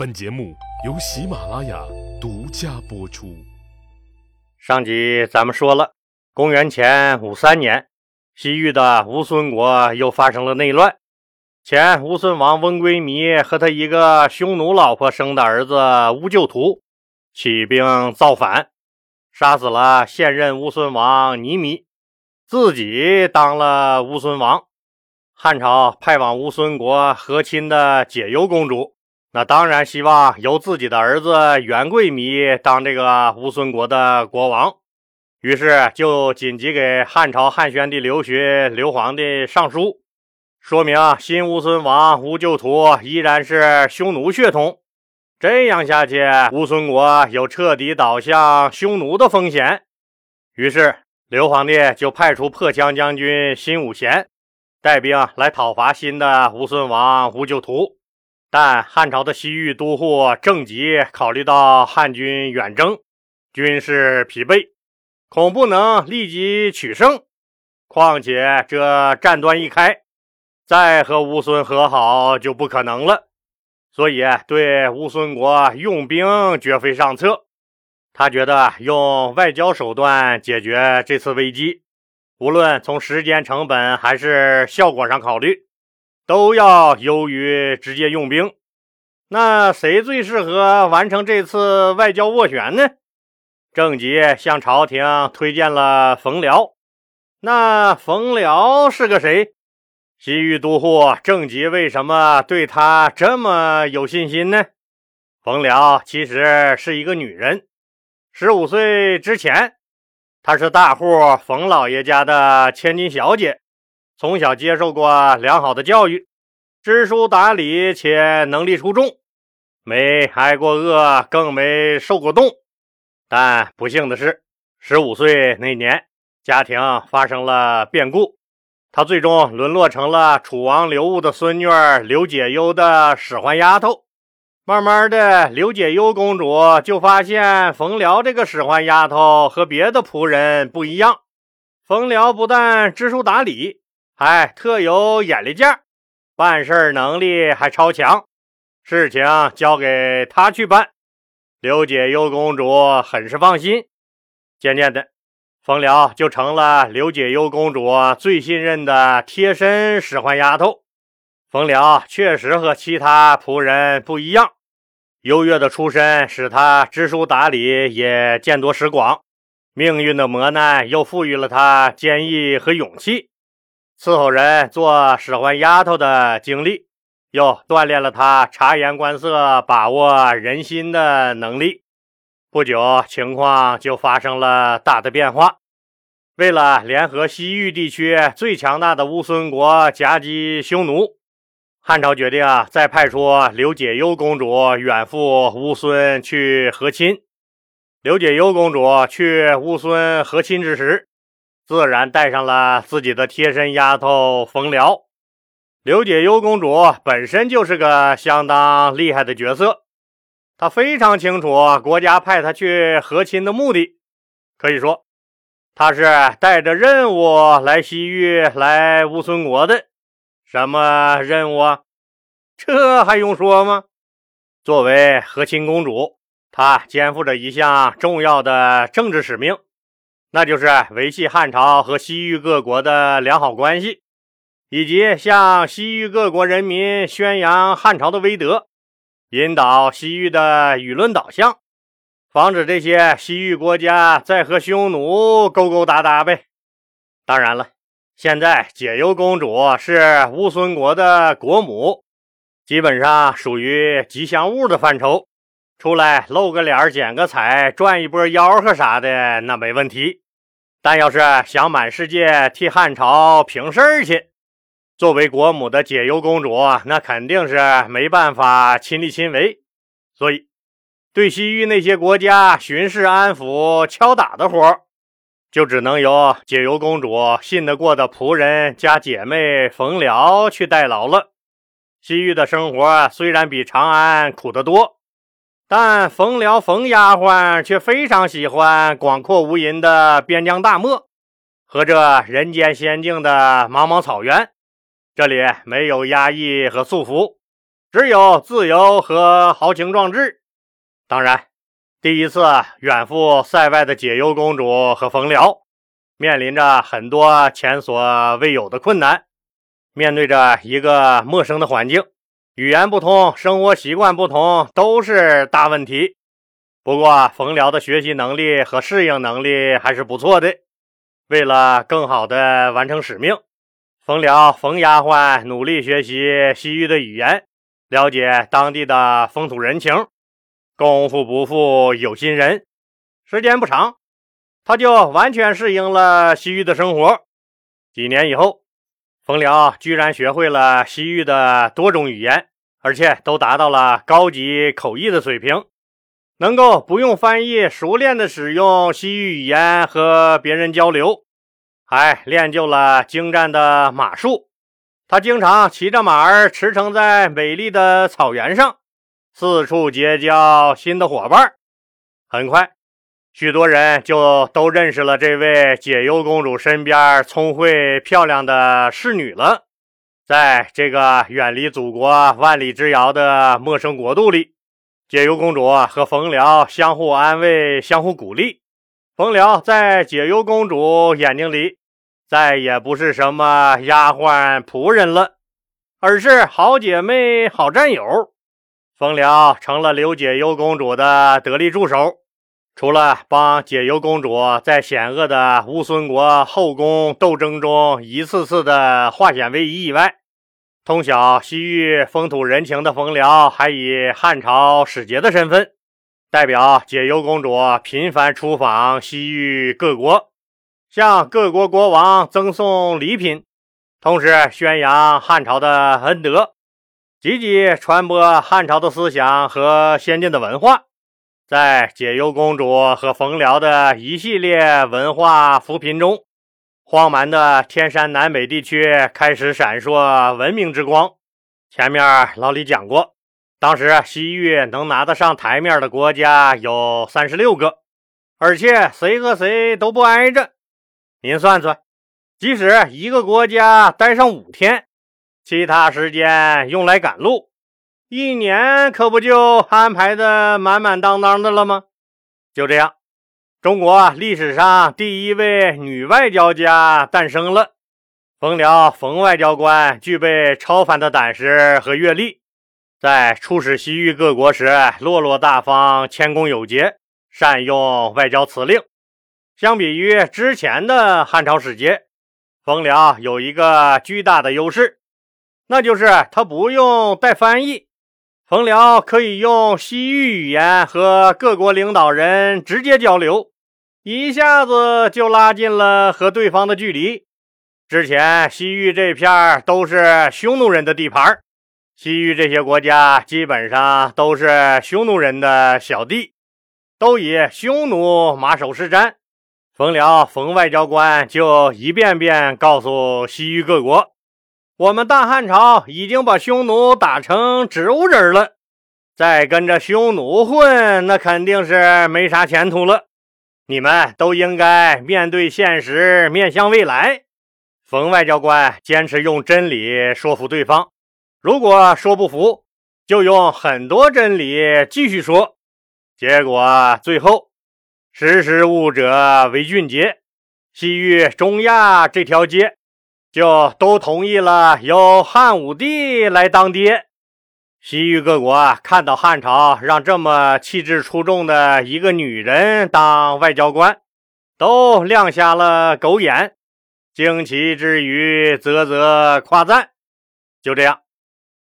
本节目由喜马拉雅独家播出。上集咱们说了，公元前五三年，西域的乌孙国又发生了内乱。前乌孙王翁归靡和他一个匈奴老婆生的儿子乌就图起兵造反，杀死了现任乌孙王尼弥，自己当了乌孙王。汉朝派往乌孙国和亲的解忧公主。那当然希望由自己的儿子元贵弥当这个乌孙国的国王，于是就紧急给汉朝汉宣帝刘询、刘皇帝上书，说明新乌孙王乌就图依然是匈奴血统，这样下去，乌孙国有彻底倒向匈奴的风险。于是刘皇帝就派出破羌将军辛武贤带兵来讨伐新的乌孙王乌就图。但汉朝的西域都护郑吉考虑到汉军远征，军事疲惫，恐不能立即取胜。况且这战端一开，再和乌孙和好就不可能了。所以对乌孙国用兵绝非上策。他觉得用外交手段解决这次危机，无论从时间成本还是效果上考虑。都要优于直接用兵，那谁最适合完成这次外交斡旋呢？郑吉向朝廷推荐了冯辽。那冯辽是个谁？西域都护郑吉为什么对他这么有信心呢？冯辽其实是一个女人。十五岁之前，她是大户冯老爷家的千金小姐。从小接受过良好的教育，知书达理且能力出众，没挨过饿，更没受过冻。但不幸的是，十五岁那年，家庭发生了变故，她最终沦落成了楚王刘戊的孙女刘解忧的使唤丫头。慢慢的，刘解忧公主就发现冯辽这个使唤丫头和别的仆人不一样，冯辽不但知书达理。还特有眼力劲儿，办事能力还超强，事情交给他去办，刘解忧公主很是放心。渐渐的，冯辽就成了刘解忧公主最信任的贴身使唤丫头。冯辽确实和其他仆人不一样，优越的出身使他知书达理，也见多识广。命运的磨难又赋予了他坚毅和勇气。伺候人做使唤丫头的经历，又锻炼了他察言观色、把握人心的能力。不久，情况就发生了大的变化。为了联合西域地区最强大的乌孙国夹击匈奴，汉朝决定啊再派出刘解忧公主远赴乌孙去和亲。刘解忧公主去乌孙和亲之时，自然带上了自己的贴身丫头冯辽。刘解忧公主本身就是个相当厉害的角色，她非常清楚国家派她去和亲的目的，可以说她是带着任务来西域、来乌孙国的。什么任务啊？这还用说吗？作为和亲公主，她肩负着一项重要的政治使命。那就是维系汉朝和西域各国的良好关系，以及向西域各国人民宣扬汉朝的威德，引导西域的舆论导向，防止这些西域国家再和匈奴勾勾搭搭呗。当然了，现在解忧公主是乌孙国的国母，基本上属于吉祥物的范畴。出来露个脸、捡个彩、赚一波吆喝啥的，那没问题。但要是想满世界替汉朝平事儿去，作为国母的解忧公主，那肯定是没办法亲力亲为。所以，对西域那些国家巡视、安抚、敲打的活就只能由解忧公主信得过的仆人加姐妹冯辽去代劳了。西域的生活虽然比长安苦得多。但冯辽冯丫鬟却非常喜欢广阔无垠的边疆大漠和这人间仙境的茫茫草原，这里没有压抑和束缚，只有自由和豪情壮志。当然，第一次远赴塞外的解忧公主和冯辽，面临着很多前所未有的困难，面对着一个陌生的环境，语言不通，生活习惯不同，都是大问题。不过，冯辽的学习能力和适应能力还是不错的。为了更好地完成使命，冯辽、冯丫鬟努力学习西域的语言。了解当地的风土人情，功夫不负有心人。时间不长，他就完全适应了西域的生活。几年以后，冯辽居然学会了西域的多种语言，而且都达到了高级口译的水平，能够不用翻译，熟练的使用西域语言和别人交流，还练就了精湛的马术。他经常骑着马儿驰骋在美丽的草原上，四处结交新的伙伴。很快，许多人就都认识了这位解忧公主身边聪慧漂亮的侍女了。在这个远离祖国万里之遥的陌生国度里，解忧公主和冯辽相互安慰、相互鼓励。冯辽在解忧公主眼睛里。再也不是什么丫鬟仆人了，而是好姐妹、好战友。冯辽成了刘解忧公主的得力助手，除了帮解忧公主在险恶的乌孙国后宫斗争中一次次的化险为夷以外，通晓西域风土人情的冯辽，还以汉朝使节的身份，代表解忧公主频繁出访西域各国。向各国国王赠送礼品，同时宣扬汉朝的恩德，积极传播汉朝的思想和先进的文化。在解忧公主和冯辽的一系列文化扶贫中，荒蛮的天山南北地区开始闪烁文明之光。前面老李讲过，当时西域能拿得上台面的国家有三十六个，而且谁和谁都不挨着。您算算，即使一个国家待上五天，其他时间用来赶路，一年可不就安排的满满当当的了吗？就这样，中国历史上第一位女外交家诞生了。冯辽，冯外交官具备超凡的胆识和阅历，在出使西域各国时落落大方、谦恭有节，善用外交辞令。相比于之前的汉朝使节，冯辽有一个巨大的优势，那就是他不用带翻译。冯辽可以用西域语言和各国领导人直接交流，一下子就拉近了和对方的距离。之前西域这片都是匈奴人的地盘，西域这些国家基本上都是匈奴人的小弟，都以匈奴马首是瞻。冯辽，冯外交官就一遍遍告诉西域各国：“我们大汉朝已经把匈奴打成植物人了，再跟着匈奴混，那肯定是没啥前途了。你们都应该面对现实，面向未来。”冯外交官坚持用真理说服对方，如果说不服，就用很多真理继续说。结果最后。识时务者为俊杰，西域、中亚这条街就都同意了由汉武帝来当爹。西域各国啊看到汉朝让这么气质出众的一个女人当外交官，都亮瞎了狗眼，惊奇之余啧啧夸赞。就这样，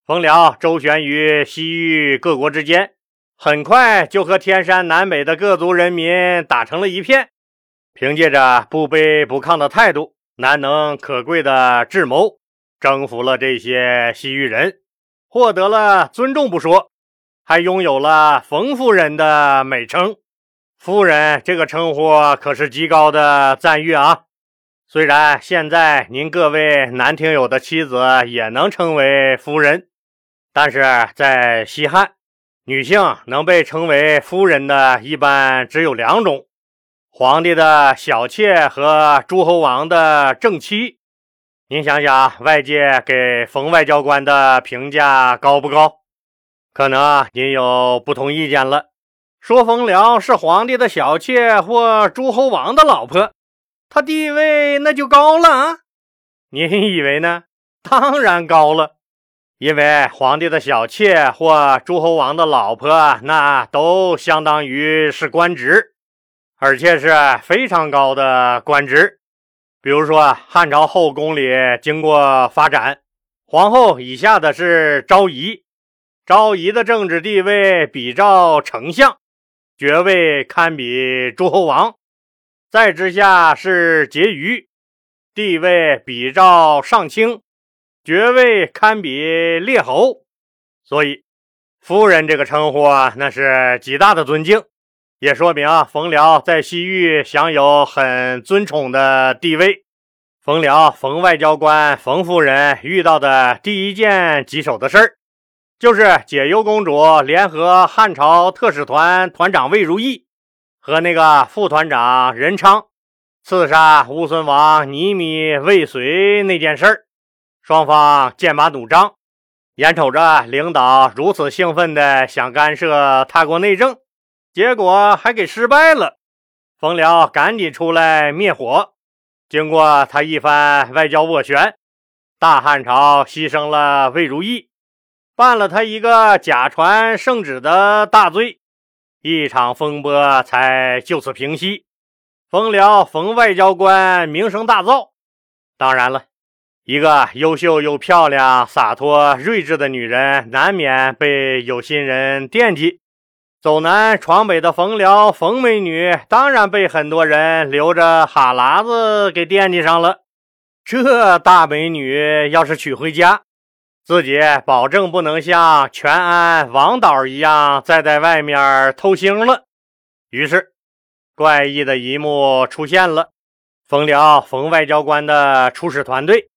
冯辽周旋于西域各国之间。很快就和天山南北的各族人民打成了一片，凭借着不卑不亢的态度、难能可贵的智谋，征服了这些西域人，获得了尊重不说，还拥有了“冯夫人”的美称。夫人这个称呼可是极高的赞誉啊！虽然现在您各位男听友的妻子也能称为夫人，但是在西汉。女性能被称为夫人的，一般只有两种：皇帝的小妾和诸侯王的正妻。您想想，外界给冯外交官的评价高不高？可能您有不同意见了，说冯辽是皇帝的小妾或诸侯王的老婆，他地位那就高了啊？您以为呢？当然高了，因为皇帝的小妾或诸侯王的老婆，那都相当于是官职，而且是非常高的官职。比如说，汉朝后宫里经过发展，皇后以下的是昭仪。昭仪的政治地位比照丞相，爵位堪比诸侯王；再之下是婕妤，地位比照上卿，爵位堪比列侯。所以，夫人这个称呼啊，那是极大的尊敬，也说明冯辽在西域享有很尊崇的地位。冯辽，冯外交官，冯夫人遇到的第一件棘手的事儿。就是解忧公主联合汉朝特使团团长魏如意和那个副团长任昌刺杀乌孙王尼米未遂那件事儿，双方剑拔弩张，眼瞅着领导如此兴奋的想干涉他国内政，结果还给失败了。冯辽赶紧出来灭火，经过他一番外交斡旋，大汉朝牺牲了魏如意。办了他一个假传圣旨的大罪，一场风波才就此平息。冯辽冯外交官名声大噪。当然了，一个优秀又漂亮、洒脱睿智的女人，难免被有心人惦记。走南闯北的冯辽冯美女，当然被很多人流着哈喇子给惦记上了。这大美女要是娶回家，自己保证不能像全安王导一样再在外面偷腥了。于是，怪异的一幕出现了：冯辽冯外交官的出使团队，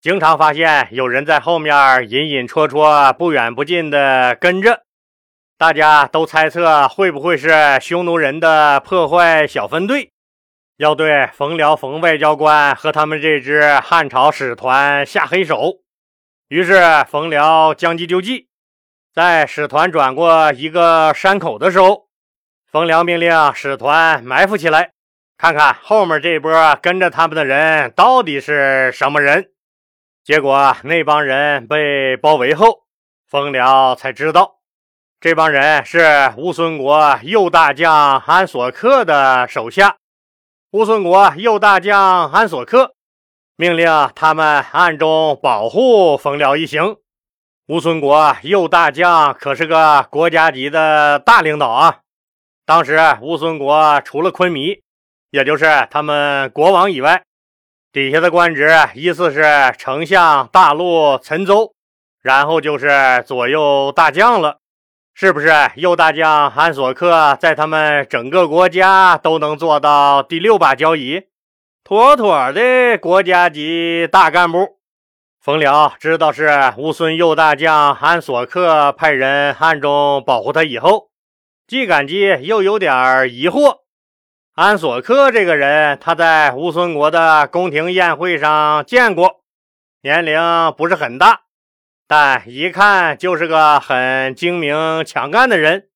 经常发现有人在后面隐隐绰绰、不远不近的跟着。大家都猜测会不会是匈奴人的破坏小分队，要对冯辽冯外交官和他们这支汉朝使团下黑手。于是，冯辽将计就计，在使团转过一个山口的时候，冯辽命令使团埋伏起来，看看后面这波跟着他们的人到底是什么人。结果，那帮人被包围后，冯辽才知道，这帮人是乌孙国右大将安索克的手下。乌孙国右大将安索克。命令他们暗中保护冯辽一行。乌孙国右大将可是个国家级的大领导啊！当时乌孙国除了昆弥，也就是他们国王以外，底下的官职依次是丞相、大陆、岑州，然后就是左右大将了。是不是右大将安索克在他们整个国家都能做到第六把交椅？妥妥的国家级大干部，冯辽知道是乌孙右大将安索克派人暗中保护他以后，既感激又有点疑惑。安索克这个人，他在乌孙国的宫廷宴会上见过，年龄不是很大，但一看就是个很精明强干的人。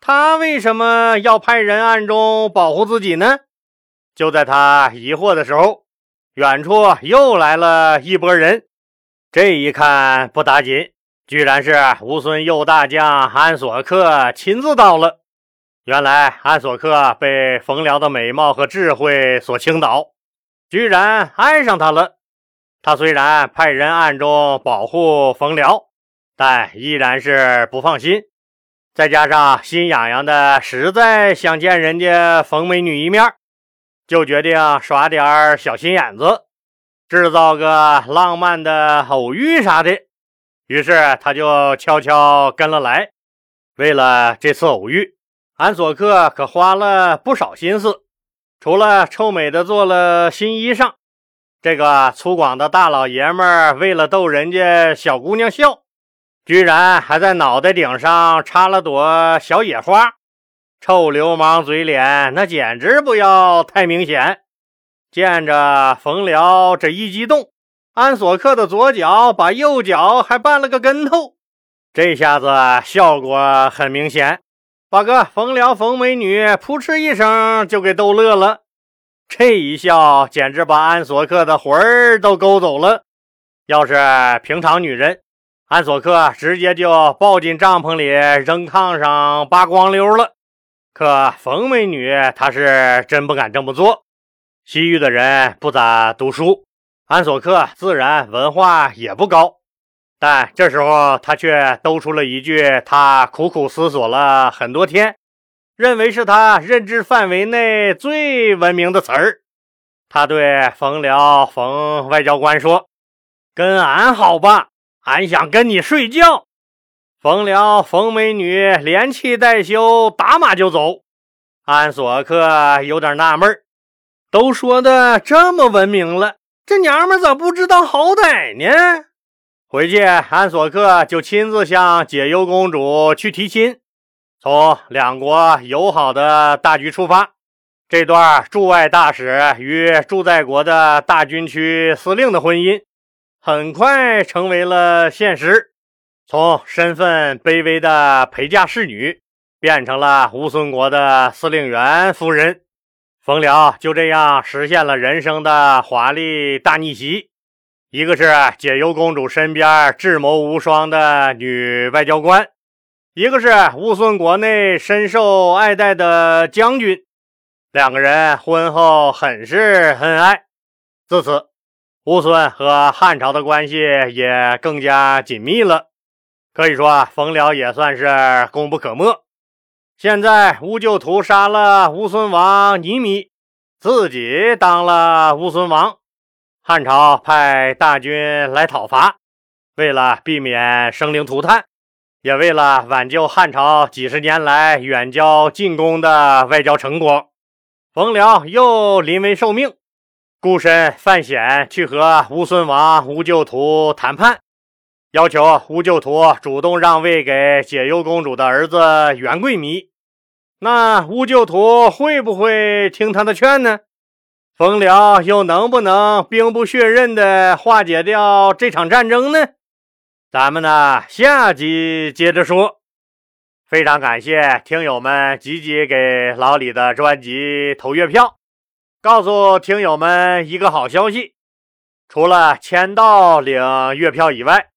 他为什么要派人暗中保护自己呢？就在他疑惑的时候，远处又来了一波人。这一看不打紧，居然是乌孙右大将安索克亲自到了。原来安索克被冯辽的美貌和智慧所倾倒，居然爱上他了。他虽然派人暗中保护冯辽，但依然是不放心。再加上心痒痒的，实在想见人家冯美女一面。就决定耍点小心眼子，制造个浪漫的偶遇啥的。于是他就悄悄跟了来。为了这次偶遇，安索克可花了不少心思。除了臭美的做了新衣裳，这个粗犷的大老爷们儿为了逗人家小姑娘笑，居然还在脑袋顶上插了朵小野花。臭流氓嘴脸，那简直不要太明显。见着冯辽这一激动，安索克的左脚把右脚还绊了个跟头，这下子效果很明显，把个冯辽冯美女扑哧一声就给逗乐了。这一笑简直把安索克的魂儿都勾走了。要是平常女人，安索克直接就抱进帐篷里扔炕上扒光溜了。可冯美女她是真不敢这么做。西域的人不咋读书，安索克自然文化也不高。但这时候他却兜出了一句他苦苦思索了很多天。认为是他认知范围内最文明的词儿。他对冯辽冯外交官说：“跟俺好吧，俺想跟你睡觉。”冯辽冯美女连气带羞，打马就走。安索克有点纳闷都说的这么文明了，这娘们咋不知道好歹呢？回去，安索克就亲自向解忧公主去提亲。从两国友好的大局出发，这段驻外大使与驻在国的大军区司令的婚姻很快成为了现实。从身份卑微的陪嫁侍女变成了乌孙国的司令员夫人，冯辽就这样实现了人生的华丽大逆袭。一个是解忧公主身边智谋无双的女外交官。一个是乌孙国内深受爱戴的将军，两个人婚后很是恩爱。自此，乌孙和汉朝的关系也更加紧密了。可以说啊，冯辽也算是功不可没。现在，乌就屠杀了乌孙王尼米，自己当了乌孙王。汉朝派大军来讨伐，为了避免生灵涂炭。也为了挽救汉朝几十年来远交近攻的外交成果，冯辽又临危受命，孤身犯险去和乌孙王乌就图谈判，要求乌就图主动让位给解忧公主的儿子元贵弥。那乌就图会不会听他的劝呢？冯辽又能不能兵不血刃地化解掉这场战争呢？咱们呢，下集接着说。非常感谢听友们积极给老李的专辑投月票。告诉听友们一个好消息：除了签到领月票以外，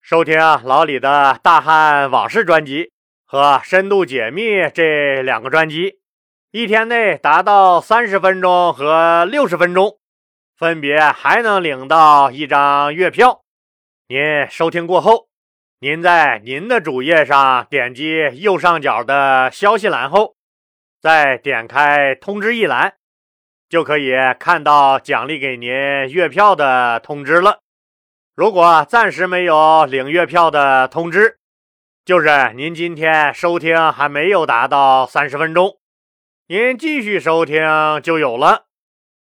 收听老李的大汉往事专辑和深度解密这两个专辑，一天内达到三十分钟和六十分钟，分别还能领到一张月票。您收听过后，您在您的主页上点击右上角的消息栏后，再点开通知一栏，就可以看到奖励给您月票的通知了。如果暂时没有领月票的通知，就是您今天收听还没有达到三十分钟，您继续收听就有了。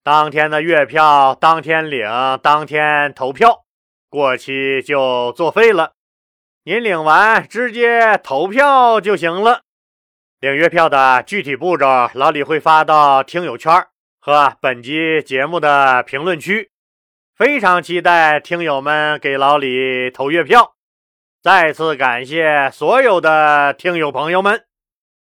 当天的月票当天领，当天投票。过期就作废了，您领完直接投票就行了。领月票的具体步骤，老李会发到听友圈和本集节目的评论区。非常期待听友们给老李投月票。再次感谢所有的听友朋友们。